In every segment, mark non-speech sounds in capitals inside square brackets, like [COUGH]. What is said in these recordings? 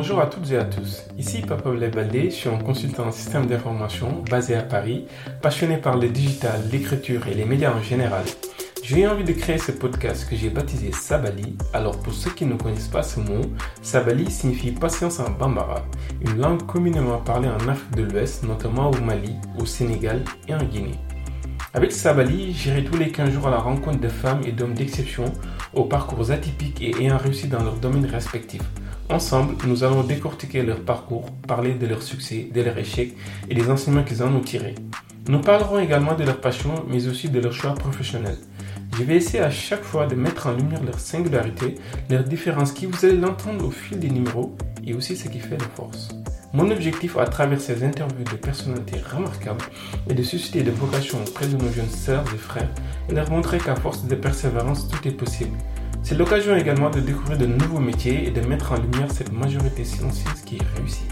Bonjour à toutes et à tous. Ici Papa Baldé, je suis un consultant en système d'information basé à Paris, passionné par le digital, l'écriture et les médias en général. J'ai envie de créer ce podcast que j'ai baptisé Sabali. Alors pour ceux qui ne connaissent pas ce mot, Sabali signifie patience en bambara, une langue communément parlée en Afrique de l'Ouest, notamment au Mali, au Sénégal et en Guinée. Avec Sabali, j'irai tous les 15 jours à la rencontre de femmes et d'hommes d'exception aux parcours atypiques et ayant réussi dans leurs domaines respectifs. Ensemble, nous allons décortiquer leur parcours, parler de leurs succès, de leurs échecs et des enseignements qu'ils en ont tirés. Nous parlerons également de leur passion, mais aussi de leurs choix professionnels. Je vais essayer à chaque fois de mettre en lumière leur singularité, leurs différences qui vous allez l'entendre au fil des numéros et aussi ce qui fait leur force. Mon objectif à travers ces interviews de personnalités remarquables est de susciter des vocations auprès de nos jeunes sœurs et frères et leur montrer qu'à force de persévérance, tout est possible. C'est l'occasion également de découvrir de nouveaux métiers et de mettre en lumière cette majorité silencieuse qui est réussie.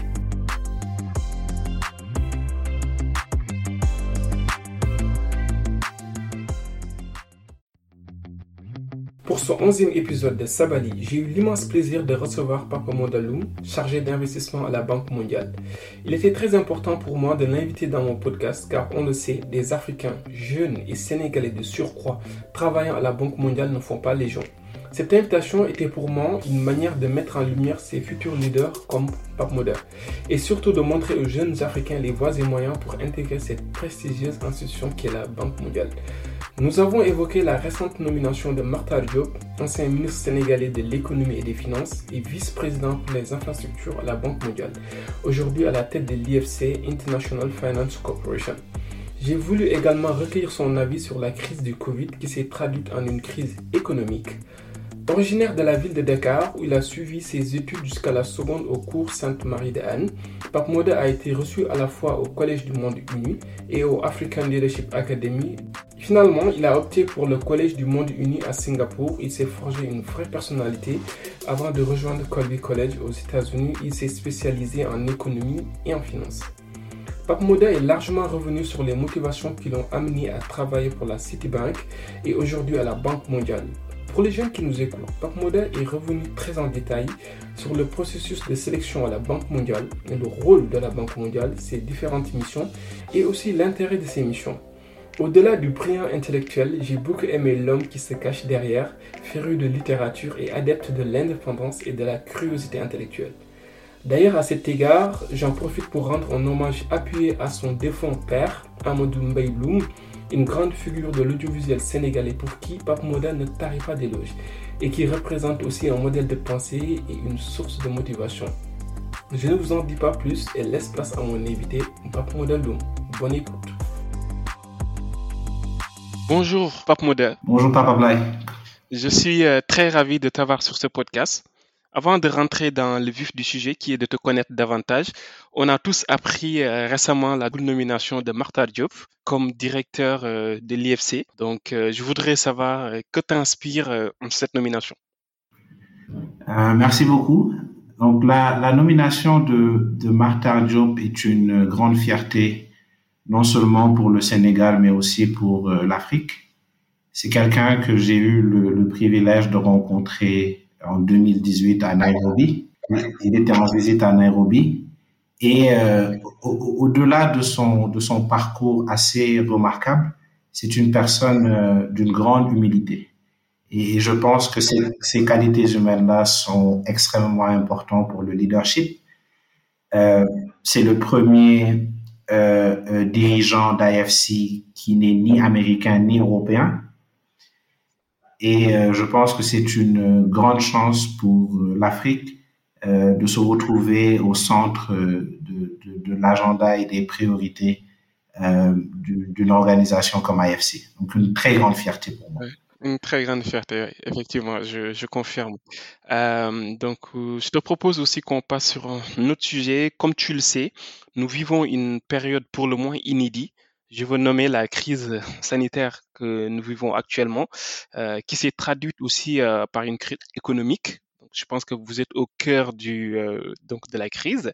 Pour ce onzième épisode de Sabali, j'ai eu l'immense plaisir de recevoir Papa Modaloum, chargé d'investissement à la Banque mondiale. Il était très important pour moi de l'inviter dans mon podcast car on le sait, des Africains jeunes et sénégalais de surcroît travaillant à la Banque mondiale ne font pas les gens. Cette invitation était pour moi une manière de mettre en lumière ces futurs leaders comme Pape et surtout de montrer aux jeunes Africains les voies et moyens pour intégrer cette prestigieuse institution qui est la Banque mondiale. Nous avons évoqué la récente nomination de Martha Diop, ancien ministre sénégalais de l'économie et des finances et vice-président pour les infrastructures à la Banque mondiale, aujourd'hui à la tête de l'IFC International Finance Corporation. J'ai voulu également recueillir son avis sur la crise du Covid qui s'est traduite en une crise économique. Originaire de la ville de Dakar, où il a suivi ses études jusqu'à la seconde au cours Sainte-Marie de Anne, Pape Moda a été reçu à la fois au Collège du Monde Uni et au African Leadership Academy. Finalement, il a opté pour le Collège du Monde Uni à Singapour. Il s'est forgé une vraie personnalité avant de rejoindre Colby College aux États-Unis. Il s'est spécialisé en économie et en finance. Pape Moda est largement revenu sur les motivations qui l'ont amené à travailler pour la Citibank et aujourd'hui à la Banque mondiale. Pour les jeunes qui nous écoutent, Pape Model est revenu très en détail sur le processus de sélection à la Banque mondiale, le rôle de la Banque mondiale, ses différentes missions et aussi l'intérêt de ces missions. Au-delà du brillant intellectuel, j'ai beaucoup aimé l'homme qui se cache derrière, féru de littérature et adepte de l'indépendance et de la curiosité intellectuelle. D'ailleurs, à cet égard, j'en profite pour rendre un hommage appuyé à son défunt père, Amadou Mbaye une grande figure de l'audiovisuel sénégalais pour qui Pape Moda ne tarit pas d'éloges et qui représente aussi un modèle de pensée et une source de motivation. Je ne vous en dis pas plus et laisse place à mon invité, Pape Moda Loum. Bonne écoute. Bonjour Pape Moda. Bonjour Papa Blay. Je suis euh, très ravi de t'avoir sur ce podcast. Avant de rentrer dans le vif du sujet, qui est de te connaître davantage, on a tous appris euh, récemment la nomination de Martha Diop comme directeur euh, de l'IFC. Donc, euh, je voudrais savoir que t'inspire cette nomination? merci beaucoup. Donc, la, nomination de, de Martha Diop est une grande fierté, non seulement pour le Sénégal, mais aussi pour l'Afrique. C'est quelqu'un que j'ai eu le privilège de rencontrer en 2018 à Nairobi. Il était en visite à Nairobi. Et euh, au-delà de son, de son parcours assez remarquable, c'est une personne euh, d'une grande humilité. Et je pense que ces, qualités humaines-là sont extrêmement importantes pour le leadership. Euh, c'est le premier dirigeant d'AFC qui n'est ni américain ni européen. Et euh, je pense que c'est une grande chance pour euh, l'Afrique euh, de se retrouver au centre de, l'agenda et des priorités d'une organisation comme AFC. Donc une très grande fierté pour moi. Une très grande fierté, effectivement, je, confirme. Donc, je te propose aussi qu'on passe sur un autre sujet. Comme tu le sais, nous vivons une période pour le moins inédite je veux nommer la crise sanitaire que nous vivons actuellement, euh, qui s'est traduite aussi euh, par une crise économique. Je pense que vous êtes au cœur euh, de la crise.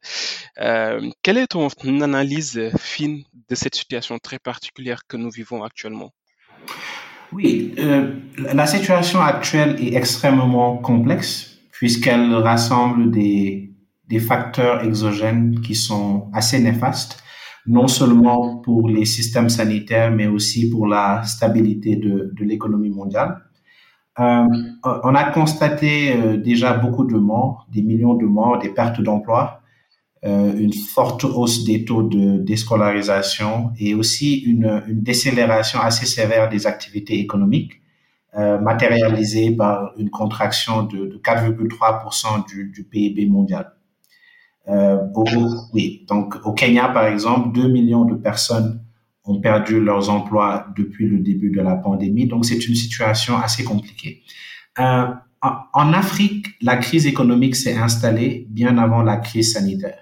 quelle est ton analyse fine de cette situation très particulière que nous vivons actuellement? Oui, la situation actuelle est extrêmement complexe puisqu'elle rassemble des facteurs exogènes qui sont assez néfastes, non seulement pour les systèmes sanitaires, mais aussi pour la stabilité de, de l'économie mondiale. Euh, on a constaté euh, déjà beaucoup de morts, des millions de morts, des pertes d'emplois, euh, une forte hausse des taux de déscolarisation et aussi une, une décélération assez sévère des activités économiques, euh, matérialisée par une contraction de, de 4,3% du, du, PIB mondial. Euh, au, oui, donc au Kenya, par exemple, 2 millions de personnes ont perdu leurs emplois depuis le début de la pandémie. Donc, c'est une situation assez compliquée. Euh, en Afrique, la crise économique s'est installée bien avant la crise sanitaire,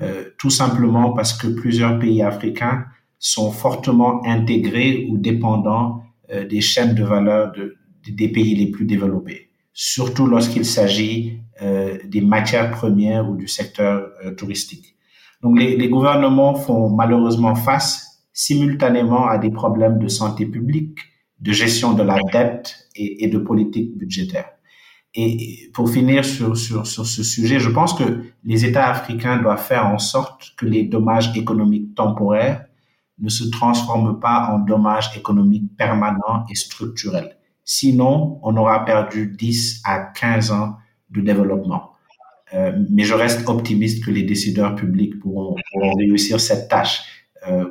euh, tout simplement parce que plusieurs pays africains sont fortement intégrés ou dépendants des chaînes de valeur de, des pays les plus développés, surtout lorsqu'il s'agit des matières premières ou du secteur euh, touristique. Donc, les, gouvernements font malheureusement face simultanément à des problèmes de santé publique, de gestion de la dette et, et de politique budgétaire. Et pour finir sur, sur, sur ce sujet, je pense que les États africains doivent faire en sorte que les dommages économiques temporaires ne se transforment pas en dommages économiques permanents et structurels. Sinon, on aura perdu 10 à 15 ans de développement. Euh, mais je reste optimiste que les décideurs publics pourront, pourront réussir cette tâche. Euh,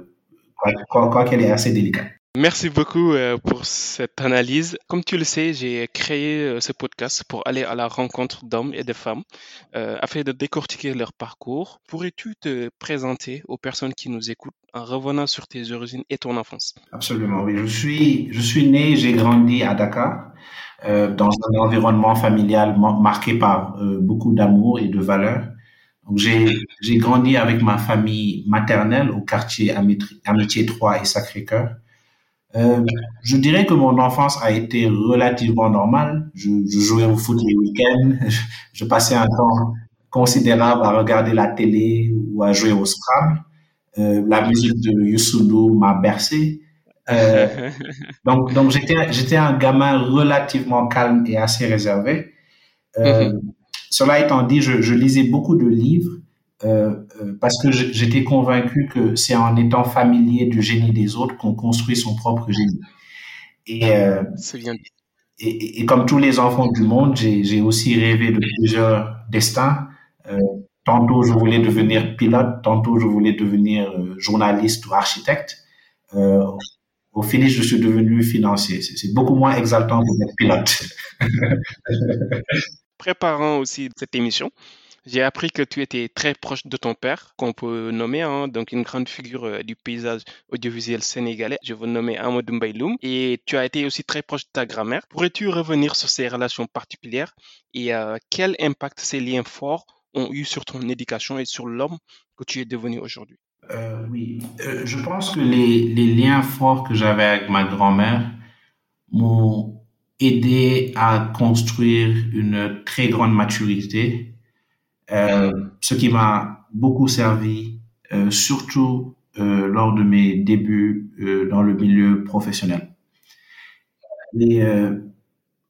quoi qu'elle est assez délicate. Merci beaucoup euh, pour cette analyse. Comme tu le sais, j'ai créé euh, ce podcast pour aller à la rencontre d'hommes et de femmes euh, afin de décortiquer leur parcours. Pourrais-tu te présenter aux personnes qui nous écoutent en revenant sur tes origines et ton enfance? Absolument, oui. Je suis, je suis né, j'ai grandi à Dakar euh, dans un environnement familial marqué par euh, beaucoup d'amour et de valeurs. Donc j'ai grandi avec ma famille maternelle au quartier Amitié 3 et Sacré-Cœur. Euh, je dirais que mon enfance a été relativement normale. Je, je jouais au foot les week-ends. [LAUGHS] Je, passais un temps considérable à regarder la télé ou à jouer au Scrabble. Euh, la musique de Youssou m'a bercé. Euh, [LAUGHS] donc, donc j'étais, j'étais un gamin relativement calme et assez réservé. Euh, mm-hmm. Cela étant dit, je, je, lisais beaucoup de livres euh, parce que j'étais convaincu que c'est en étant familier du génie des autres qu'on construit son propre génie. Et, et, et, comme tous les enfants du monde, j'ai aussi rêvé de plusieurs destins. Tantôt, je voulais devenir pilote, tantôt, je voulais devenir journaliste ou architecte. Au finish, je suis devenu financier. C'est beaucoup moins exaltant que d'être pilote. [LAUGHS] Préparant aussi cette émission, j'ai appris que tu étais très proche de ton père, qu'on peut nommer hein, donc une grande figure euh, du paysage audiovisuel sénégalais. Je veux nommer Amadou Mbaïloum. Et tu as été aussi très proche de ta grand-mère. Pourrais-tu revenir sur ces relations particulières et euh, quel impact ces liens forts ont eu sur ton éducation et sur l'homme que tu es devenu aujourd'hui? Euh, Oui, euh, je pense que les, les liens forts que j'avais avec ma grand-mère m'ont aidé à construire une très grande maturité euh, ce qui m'a beaucoup servi, euh, surtout euh, lors de mes débuts dans le milieu professionnel. Et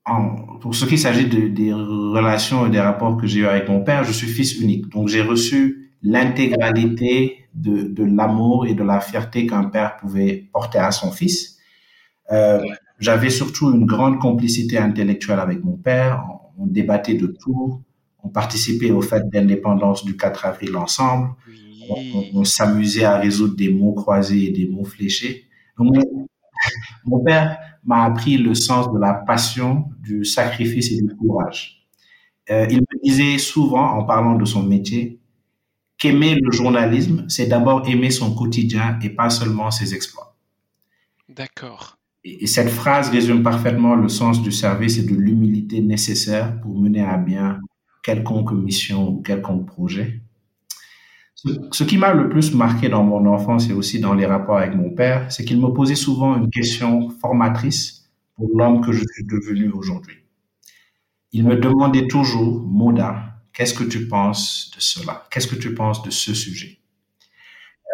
en, pour ce qui s'agit de, des relations et des rapports que j'ai eu avec mon père, je suis fils unique. Donc j'ai reçu l'intégralité de, de l'amour et de la fierté qu'un père pouvait porter à son fils. Euh, J'avais surtout une grande complicité intellectuelle avec mon père. On, on débattait de tout on participait au fait d'indépendance du 4 avril ensemble. On, on, s'amusait à résoudre des mots croisés et des mots fléchés. Donc, [LAUGHS] mon père m'a appris le sens de la passion, du sacrifice et du courage. Euh, il me disait souvent, en parlant de son métier, qu'aimer le journalisme, c'est d'abord aimer son quotidien et pas seulement ses exploits. D'accord. Et, et cette phrase résume parfaitement le sens du service et de l'humilité nécessaire pour mener à bien quelconque mission ou quelconque projet. Ce, qui m'a le plus marqué dans mon enfance et aussi dans les rapports avec mon père, c'est qu'il me posait souvent une question formatrice pour l'homme que je suis devenu aujourd'hui. Il me demandait toujours, Moda, qu'est-ce que tu penses de cela? Qu'est-ce que tu penses de ce sujet?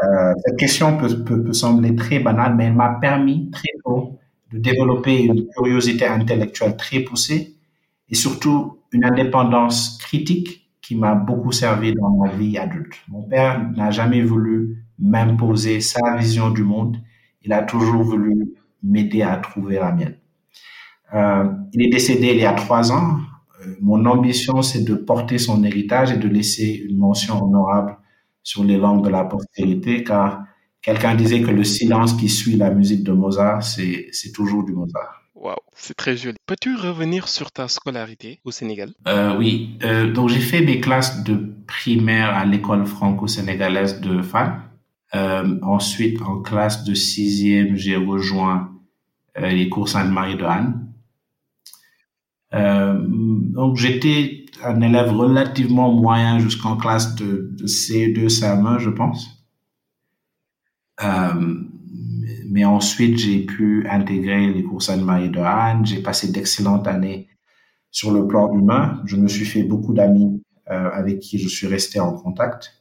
Euh, Cette question peut, peut, peut sembler très banale, mais elle m'a permis très tôt de développer une curiosité intellectuelle très poussée et surtout une indépendance critique qui m'a beaucoup servi dans ma vie adulte. Mon père n'a jamais voulu m'imposer sa vision du monde. Il a toujours voulu m'aider à trouver la mienne. Euh, il est décédé il y a trois ans. Euh, mon ambition, c'est de porter son héritage et de laisser une mention honorable sur les langues de la postérité, car quelqu'un disait que le silence qui suit la musique de Mozart, c'est toujours du Mozart. Waouh, c'est très joli. Peux-tu revenir sur ta scolarité au Sénégal? Euh, Oui, euh, donc j'ai fait mes classes de primaire à l'école franco-sénégalaise de Fan. Euh, ensuite, en classe de sixième, j'ai rejoint les cours Sainte-Marie de Anne. Donc j'étais un élève relativement moyen jusqu'en classe de, de C2, CM1, je pense. Euh, mais ensuite, j'ai pu intégrer les cours Sainte-Marie de Anne. J'ai passé d'excellentes années sur le plan humain. Je me suis fait beaucoup d'amis euh, avec qui je suis resté en contact.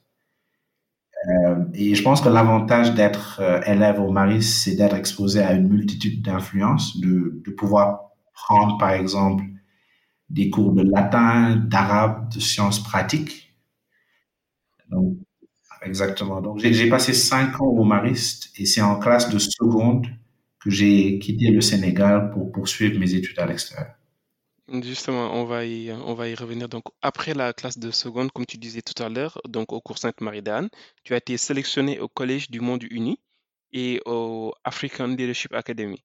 Euh, et je pense que l'avantage d'être euh, élève au Maris, c'est d'être exposé à une multitude d'influences, de pouvoir prendre, par exemple, des cours de latin, d'arabe, de sciences pratiques. Donc, Exactement. Donc, j'ai passé cinq ans au Mariste et c'est en classe de seconde que j'ai quitté le Sénégal pour poursuivre mes études à l'extérieur. Justement, on va y, revenir. Donc, après la classe de seconde, comme tu disais tout à l'heure, donc au cours Sainte-Marie d'Anne, tu as été sélectionné au Collège du Monde Uni et au African Leadership Academy.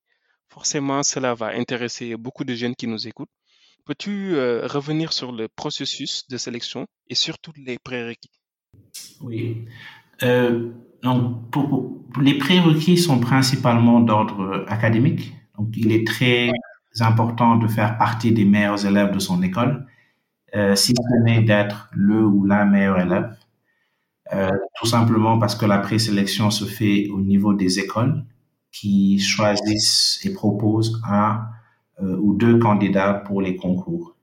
Forcément, cela va intéresser beaucoup de jeunes qui nous écoutent. Peux-tu euh, revenir sur le processus de sélection et surtout les prérequis? Oui. Euh, donc, les prérequis sont principalement d'ordre académique. Donc, il est très important de faire partie des meilleurs élèves de son école, euh, si ce n'est d'être le ou la meilleure élève. Euh, tout simplement parce que la présélection se fait au niveau des écoles qui choisissent et proposent un euh, ou deux candidats pour les concours.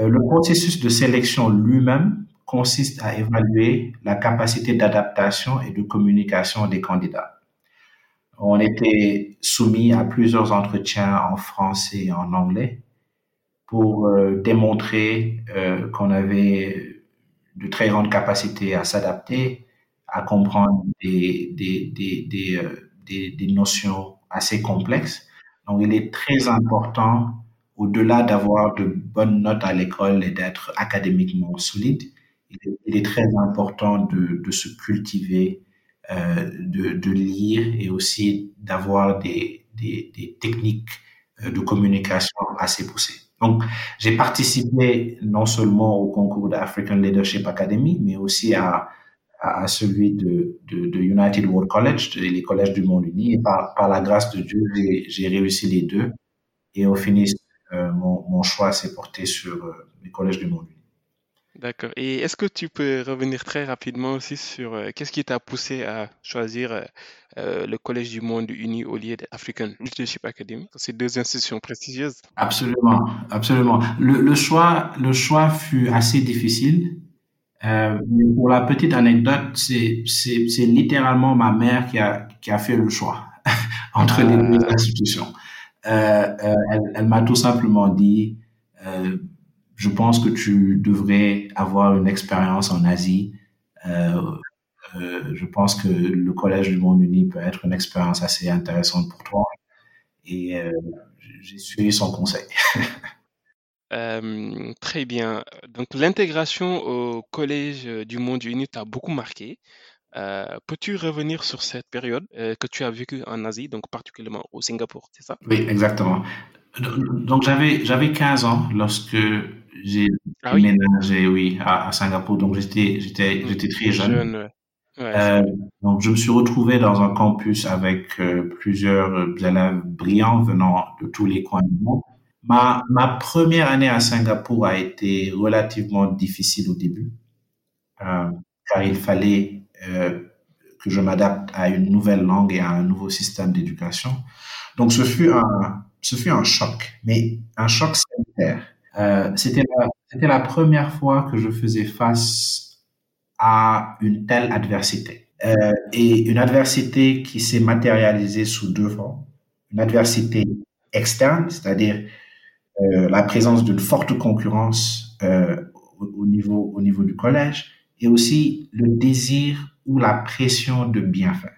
Euh, le processus de sélection lui-même consiste à évaluer la capacité d'adaptation et de communication des candidats. On était soumis à plusieurs entretiens en français et en anglais pour euh, démontrer euh, qu'on avait de très grandes capacités à s'adapter, à comprendre euh, des notions assez complexes. Donc, il est très important, au-delà d'avoir de bonnes notes à l'école et d'être académiquement solide, il est, très important de, se cultiver, euh, de, lire et aussi d'avoir des, des, des, techniques euh, de communication assez poussées. Donc, j'ai participé non seulement au concours d'African Leadership Academy, mais aussi à, à, celui de, de, de, United World College, de, les collèges du monde uni. Et par, par la grâce de Dieu, j'ai réussi les deux. Et au final, euh, mon, mon, choix s'est porté sur euh, les collèges du monde uni. D'accord. Et est-ce que tu peux revenir très rapidement aussi sur euh, qu'est-ce qui t'a poussé à choisir euh, le Collège du Monde Uni au lieu d'African Leadership Academy, ces deux institutions prestigieuses? Absolument, absolument. Le, le choix, le choix fut assez difficile. Euh, pour la petite anecdote, c'est, littéralement ma mère qui a, qui a fait le choix [LAUGHS] entre les deux ah. institutions. Euh, elle, elle m'a tout simplement dit, je pense que tu devrais avoir une expérience en Asie. Euh, euh, je pense que le Collège du Monde Uni peut être une expérience assez intéressante pour toi. Et euh, j'ai suivi son conseil. [LAUGHS] Euh, très bien. Donc l'intégration au Collège du Monde Uni t'a beaucoup marqué. Euh, peux-tu revenir sur cette période euh, que tu as vécue en Asie, donc particulièrement au Singapour, c'est ça? Oui, exactement. Donc j'avais j'avais 15 ans lorsque j'ai ah oui? déménagé oui à, à, Singapour donc j'étais j'étais mmh. j'étais très jeune. jeune ouais. Ouais, euh, donc je me suis retrouvé dans un campus avec plusieurs élèves brillants venant de tous les coins du monde. Ma première année à Singapour a été relativement difficile au début euh, car il fallait euh, que je m'adapte à une nouvelle langue et à un nouveau système d'éducation. Donc ce fut un ce fut un choc, mais un choc sanitaire. Euh, c'était la, la première fois que je faisais face à une telle adversité. Euh, et une adversité qui s'est matérialisée sous deux formes. Une adversité externe, c'est-à-dire la présence d'une forte concurrence euh, au, niveau, au niveau du collège et aussi le désir ou la pression de bien faire.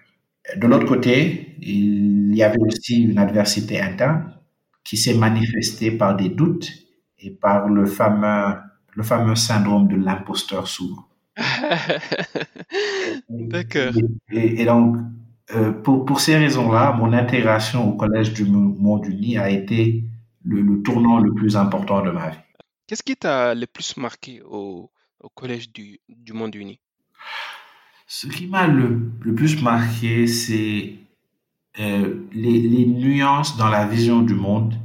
De l'autre côté, il y avait aussi une adversité interne qui s'est manifestée par des doutes et par le fameux, le fameux syndrome de l'imposteur souvent. [LAUGHS] D'accord. Et, donc, euh, pour, pour, ces raisons-là, mon intégration au Collège du Monde Uni a été le, le tournant le plus important de ma vie. Qu'est-ce qui t'a le plus marqué au, au Collège du, du Monde Uni? Ce qui m'a le, le, plus marqué, c'est euh, les, les, nuances dans la vision du monde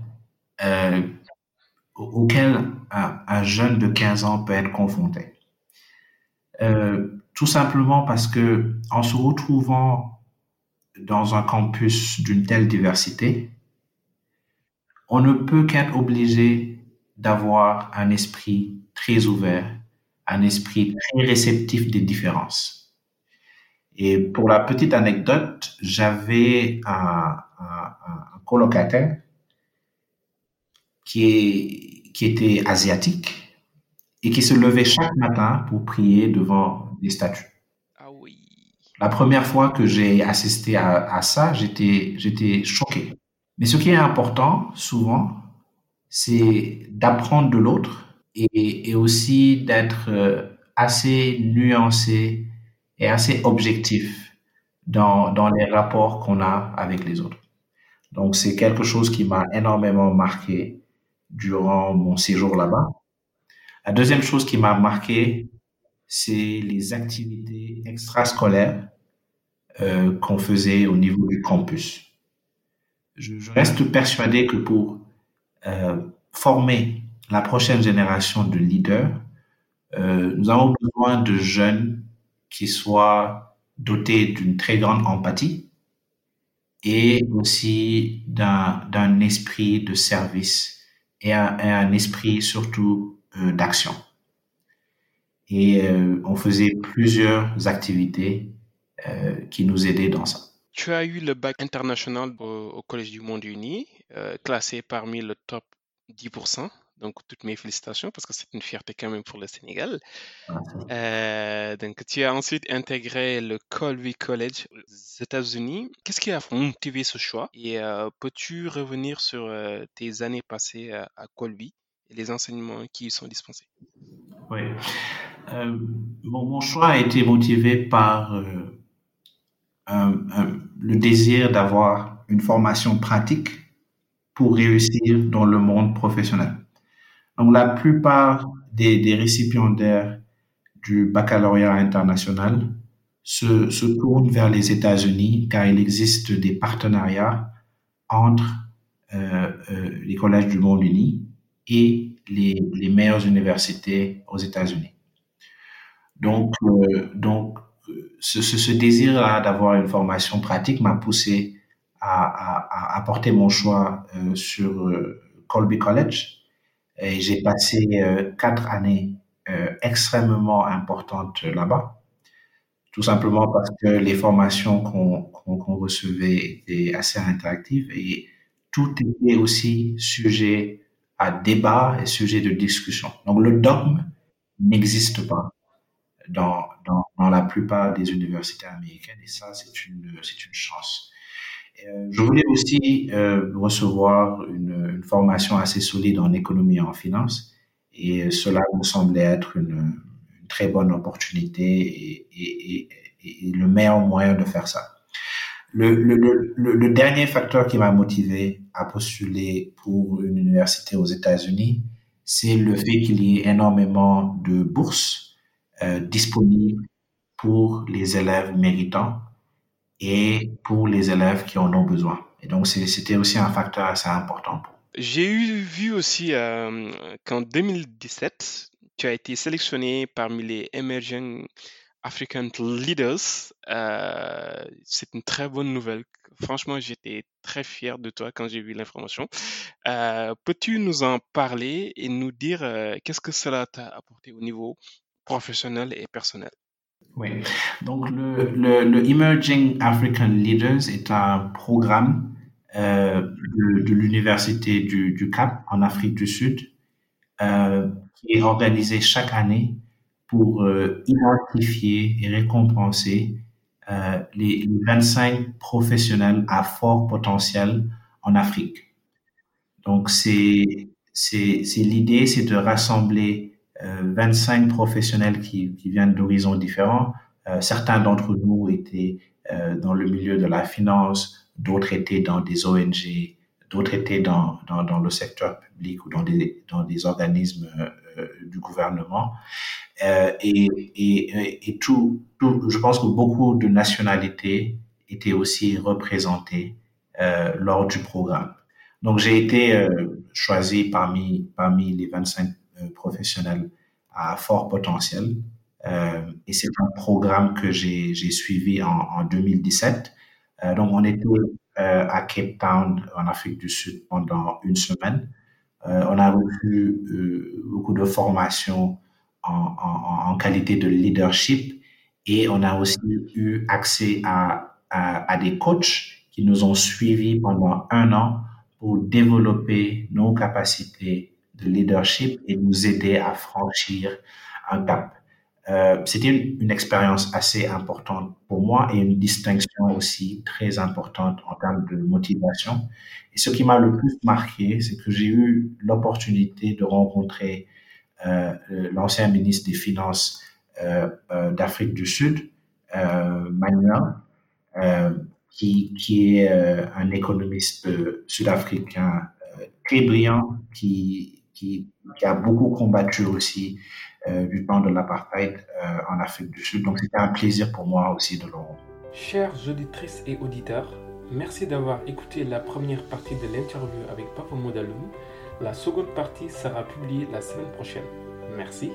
euh, auxquelles un, un, jeune de 15 ans peut être confronté. Euh, tout simplement parce que en se retrouvant dans un campus d'une telle diversité, on ne peut qu'être obligé d'avoir un esprit très ouvert, un esprit très réceptif des différences. Et pour la petite anecdote, j'avais un, un, un, colocataire qui, est, qui était asiatique et qui se levait chaque matin pour prier devant des statues. Ah oui. La première fois que j'ai assisté à, à ça, j'étais, j'étais choqué. Mais ce qui est important, souvent, c'est d'apprendre de l'autre et, et, aussi d'être euh, assez nuancé et assez objectif dans, dans les rapports qu'on a avec les autres. Donc, c'est quelque chose qui m'a énormément marqué durant mon séjour là-bas. La deuxième chose qui m'a marqué, c'est les activités extrascolaires euh, qu'on faisait au niveau du campus. Je, je reste persuadé que pour euh, former la prochaine génération de leaders, euh, nous avons besoin de jeunes qui soient dotés d'une très grande empathie et aussi d'un esprit de service et un, un esprit surtout euh, d'action. Et euh, on faisait plusieurs activités euh, qui nous aidaient dans ça. Tu as eu le bac international au, au Collège du Monde Uni, classé parmi le top 10%. Donc, toutes mes félicitations parce que c'est une fierté quand même pour le Sénégal. Euh, donc, tu as ensuite intégré le Colby College aux États-Unis. Qu'est-ce qui a motivé ce choix? Et euh, peux-tu revenir sur euh, tes années passées à, à Colby et les enseignements qui y sont dispensés? Oui. Euh, bon, mon choix a été motivé par euh, le désir d'avoir une formation pratique pour réussir dans le monde professionnel. Donc, la plupart des, des récipiendaires du baccalauréat international se, se tournent vers les États-Unis car il existe des partenariats entre euh, euh les collèges du monde uni et les, les meilleures universités aux États-Unis. Donc, euh, donc ce, ce, ce désir-là d'avoir une formation pratique m'a poussé à, à, à, porter mon choix euh, sur euh, Colby College. Et j'ai passé euh, quatre années euh, extrêmement importantes là-bas, tout simplement parce que les formations qu'on qu qu recevait étaient assez interactives et tout était aussi sujet à débat et sujet de discussion. Donc le dogme n'existe pas dans, la plupart des universités américaines et ça c'est une, une chance. Euh, je voulais aussi euh, recevoir une, formation assez solide en économie et en finance et cela me semblait être une, très bonne opportunité et, le meilleur moyen de faire ça. Le dernier facteur qui m'a motivé à postuler pour une université aux États-Unis, c'est le fait qu'il y ait énormément de bourses euh, disponibles pour les élèves méritants et pour les élèves qui en ont besoin. Et donc, c'était aussi un facteur assez important. J'ai eu vu aussi euh, qu'en 2017, tu as été sélectionné parmi les Emerging African Leaders. Euh, c'est une très bonne nouvelle. Franchement, j'étais très fier de toi quand j'ai vu l'information. Peux-tu nous en parler et nous dire qu'est-ce que cela t'a apporté au niveau professionnel et personnel? Oui, donc le, le, Emerging African Leaders est un programme euh, de, l'Université du, du, Cap en Afrique du Sud euh, qui est organisé chaque année pour euh, identifier et récompenser les, les 25 professionnels à fort potentiel en Afrique. Donc, c'est l'idée, c'est de rassembler 25 professionnels qui, viennent d'horizons différents. Euh, certains d'entre nous étaient euh, dans le milieu de la finance, d'autres étaient dans des ONG, d'autres étaient dans, le secteur public ou dans des, organismes euh, du gouvernement. Euh, et, tout, je pense que beaucoup de nationalités étaient aussi représentées euh, lors du programme. Donc j'ai été euh, choisi parmi, parmi les 25 euh, professionnels à fort potentiel. Euh, et c'est un programme que j'ai suivi en, en 2017. Euh, donc on était à Cape Town, en Afrique du Sud, pendant une semaine. on a reçu beaucoup de formations en, qualité de leadership et on a aussi eu accès à, à, à des coachs qui nous ont suivis pendant un an pour développer nos capacités de leadership et nous aider à franchir un cap. Euh, C'était une, expérience assez importante pour moi et une distinction aussi très importante en termes de motivation. Et ce qui m'a le plus marqué, c'est que j'ai eu l'opportunité de rencontrer euh, l'ancien ministre des Finances euh, d'Afrique du Sud, Manuel, qui, qui est un économiste sud-africain très brillant, qui, qui, qui, a beaucoup combattu aussi du temps de l'apartheid en Afrique du Sud. Donc c'était un plaisir pour moi aussi de le rencontrer. Chères auditrices et auditeurs, merci d'avoir écouté la première partie de l'interview avec Papa Modalou. La seconde partie sera publiée la semaine prochaine. Merci.